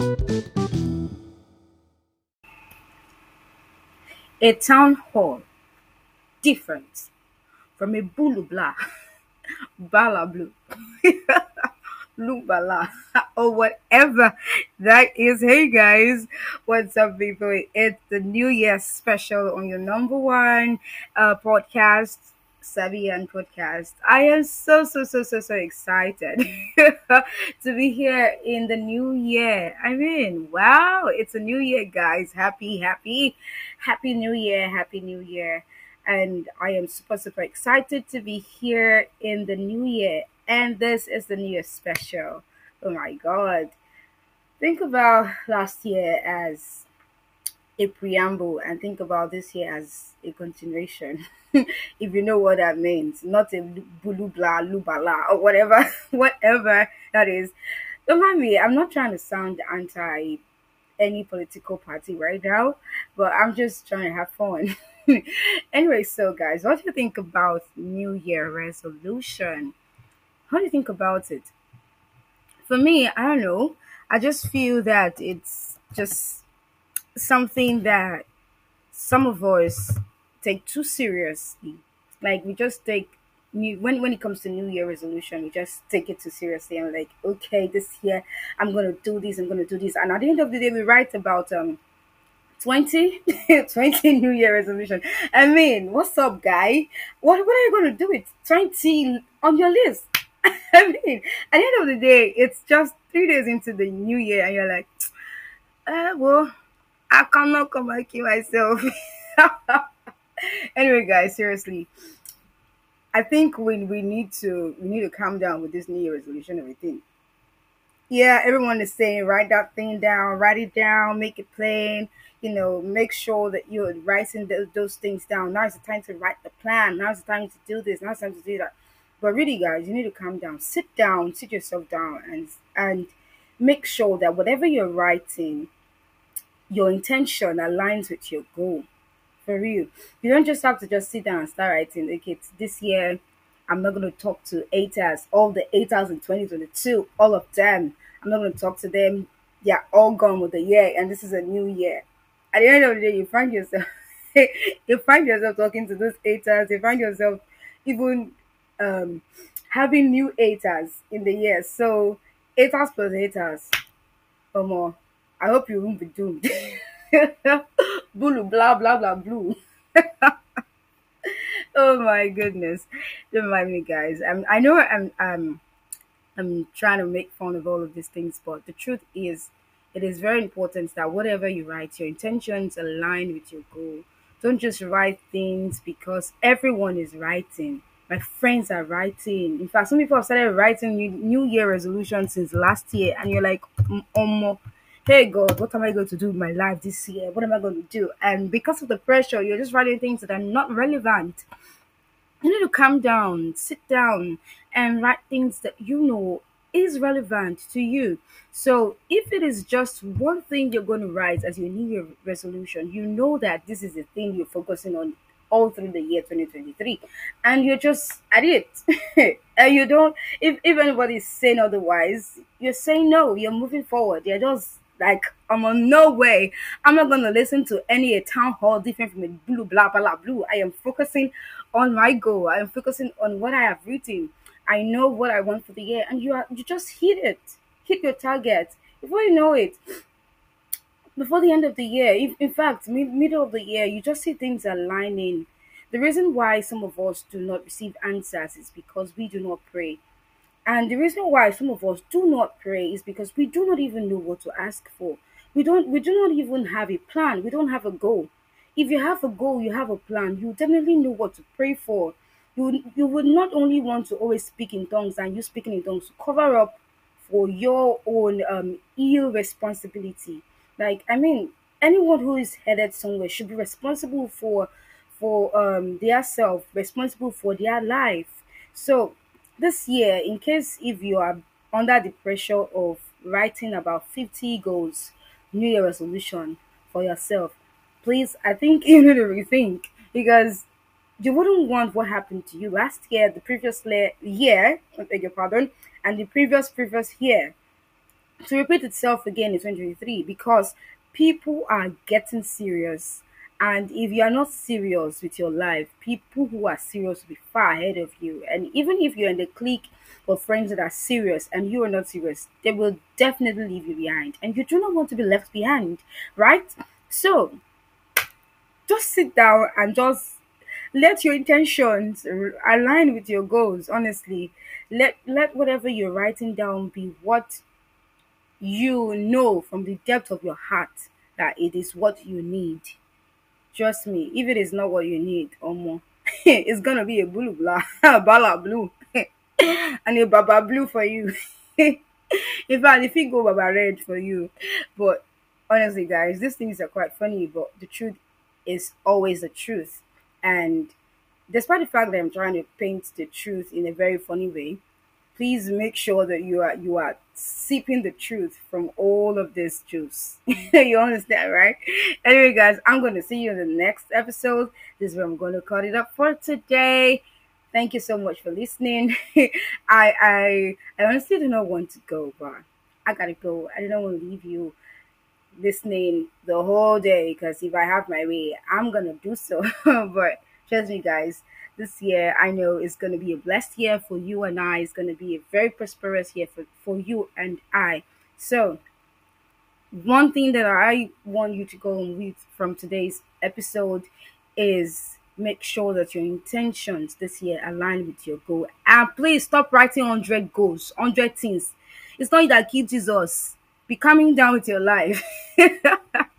A town hall different from a bulu blah, bala blue, lubala, or whatever that is. Hey guys, what's up, people? It's the New Year special on your number one uh, podcast, Sabian podcast. I am so, so, so, so, so excited to be here in the new year. I mean, wow, it's a new year, guys. Happy, happy, happy new year, happy new year. And I am super, super excited to be here in the new year. And this is the new year special. Oh my God. Think about last year as a preamble and think about this year as a continuation. if you know what that means, not a bulu blah lubala or whatever, whatever that is. Don't mind me, I'm not trying to sound anti any political party right now, but I'm just trying to have fun. anyway, so guys, what do you think about New Year resolution? How do you think about it? For me, I don't know. I just feel that it's just something that some of us take too seriously. Like we just take new when when it comes to New Year resolution, we just take it too seriously and like, okay, this year I'm gonna do this, I'm gonna do this, and at the end of the day, we write about um 20 20 new year resolution. I mean what's up guy? What, what are you to do with 20 on your list? I mean at the end of the day it's just three days into the new year and you're like uh, well i cannot come back here myself. Anyway guys seriously i think when we need to we need to calm down with this new year resolution and everything. Yeah everyone is saying write that thing down write it down make it plain you know make sure that you're writing those, those things down. Now is the time to write the plan. Now is the time to do this. Now is the time to do that. But really guys you need to calm down. Sit down sit yourself down and and make sure that whatever you're writing your intention aligns with your goal. For real. You don't just have to just sit down and start writing okay this year i'm not going to talk to haters. All the haters in 2022 all of them. I'm not going to talk to them. They're all gone with the year and this is a new year. At the end of the day, you find yourself you find yourself talking to those haters. You find yourself even um, having new haters in the year. So haters plus haters, or more. I hope you won't be doomed. Blue, blah blah blah blue. oh my goodness! Don't mind me, guys. I'm, I know I'm I'm I'm trying to make fun of all of these things, but the truth is it is very important that whatever you write, your intentions align with your goal. Don't just write things because everyone is writing. My friends are writing. In fact, some people have started writing new, Year resolutions since last year, and you're like, um, hey God, what am I going to do with my life this year? What am I going to do? And because of the pressure, you're just writing things that are not relevant. You need to calm down, sit down, and write things that you know is relevant to you. So, if it is just one thing you're going to write as your New Year resolution, you know that this is the thing you're focusing on all through the year 2023, and you're just at it. and you don't, if, if anybody's saying otherwise, you're saying no, you're moving forward. You're just like, I'm on no way. I'm not to listen to any town hall different from a blue, blah, blah, blah, blue. I am focusing on my goal. I am focusing on what I have written I know what I want for the year, and you are you just hit it, hit your target before you know it. Before the end of the year, if, in fact, mid, middle of the year, you just see things aligning. The reason why some of us do not receive answers is because we do not pray. And the reason why some of us do not pray is because we do not even know what to ask for. We don't we do not even have a plan. We don't have a goal. If you have a goal, you have a plan, you definitely know what to pray for you you would not only want to always speak in tongues and you speaking in tongues to cover up for your own um irresponsibility. Like I mean, anyone who is headed somewhere should be responsible for for um their self, responsible for their life. So this year, in case if you are under the pressure of writing about 50 goals, New Year resolution for yourself, please, I think you need to rethink because you wouldn't want what happened to you last year, the previous year, I beg your pardon, and the previous previous year. to repeat itself again in 2023 because people are getting serious. And if you are not serious with your life, people who are serious will be far ahead of you. And even if you're in the clique of friends that are serious and you are not serious, they will definitely leave you behind. And you do not want to be left behind, right? So just sit down and just let your intentions align with your goals honestly let let whatever you're writing down be what you know from the depth of your heart that it is what you need trust me if it is not what you need or more it's gonna be a blue blah bala blue and a baba blue for you. In fact if it go baba red for you. But honestly guys these things are quite funny but the truth is always the truth. And despite the fact that I'm trying to paint the truth in a very funny way, please make sure that you are you are sipping the truth from all of this juice. you understand, right? Anyway, guys, I'm going to see you in the next episode. This is where I'm going to cut it up for today. Thank you so much for listening. I I I honestly do not want to go, but I gotta go. I don't want to leave you listening the whole day because if I have my way, I'm gonna do so. but trust me, guys, this year I know is gonna be a blessed year for you and I. It's gonna be a very prosperous year for, for you and I. So one thing that I want you to go and read from today's episode is make sure that your intentions this year align with your goal. And please stop writing 100 goals, 100 things. It's not that keep Jesus be coming down with your life.